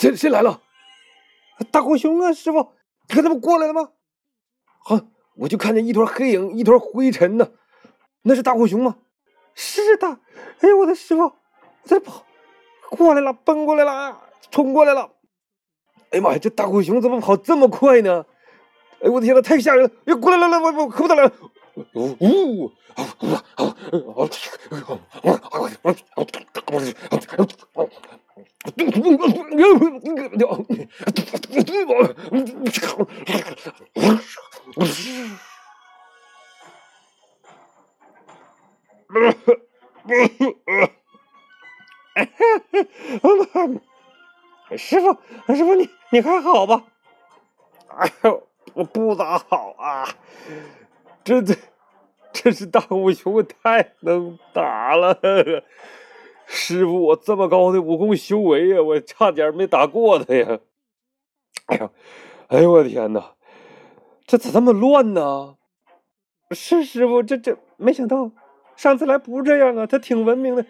谁谁来了？大狗熊啊，师傅，看他们过来了吗？好，我就看见一团黑影，一团灰尘呢。那是大狗熊吗？是的。哎呦，我的师傅，我在跑，过来了，奔过来了，冲过来了。哎呀妈呀，这大狗熊怎么跑这么快呢？哎，我的天呐，太吓人了！哎，过来来来，我我可不得了！呜呜！师傅，师傅，你你还好吧？哎呦，我不咋好啊！这这这是大武雄太能打了，师傅，我这么高的武功修为呀，我差点没打过他呀！哎呀，哎呦我天哪，这咋这么乱呢？是师傅，这这没想到上次来不是这样啊，他挺文明的，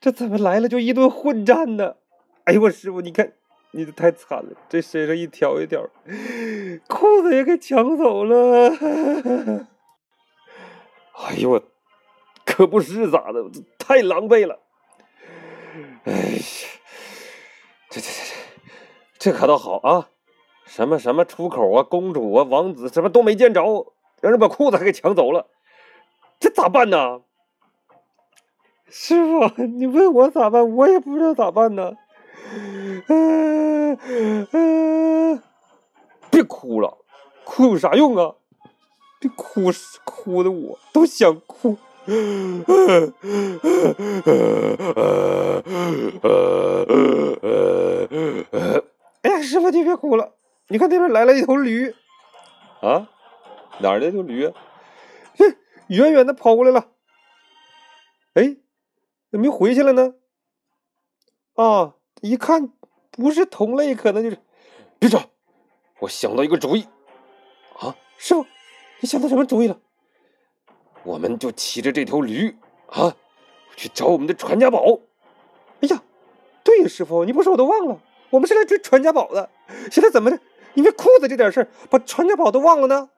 这怎么来了就一顿混战呢？哎呦我师傅，你看你这太惨了，这身上一条一条，裤子也给抢走了。哎呦我，可不是咋的，太狼狈了。哎呀，这这这这，这可倒好啊！什么什么出口啊，公主啊，王子什么都没见着，让人把裤子还给抢走了，这咋办呢？师傅，你问我咋办，我也不知道咋办呢。嗯嗯，别哭了，哭有啥用啊？别哭，哭的我都想哭。哎呀，师傅你别哭了，你看那边来了一头驴。啊？哪儿的头驴？哼，远远的跑过来了。哎，怎么又回去了呢？啊！一看不是同类，可能就是。别吵！我想到一个主意。啊，师傅，你想到什么主意了？我们就骑着这头驴啊，去找我们的传家宝。哎呀，对呀，师傅，你不说我都忘了，我们是来追传家宝的。现在怎么的？因为裤子这点事儿，把传家宝都忘了呢？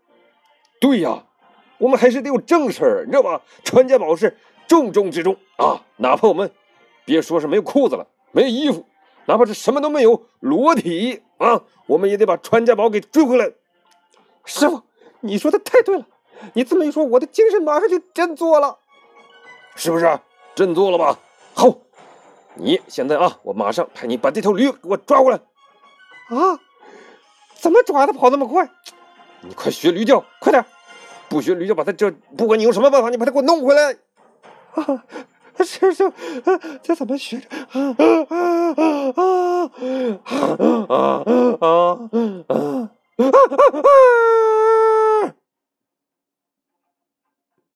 对呀，我们还是得有正事儿，你知道吧？传家宝是重中之重啊！哪怕我们别说是没有裤子了，没有衣服。哪怕是什么都没有，裸体啊，我们也得把传家宝给追回来。师傅，你说的太对了，你这么一说，我的精神马上就振作了，是不是？振作了吧？好，你现在啊，我马上派你把这头驴给我抓过来。啊？怎么抓它跑那么快？你快学驴叫，快点！不学驴叫，把它这不管你用什么办法，你把它给我弄回来。啊！师兄，这怎么学？啊啊啊啊啊啊啊啊！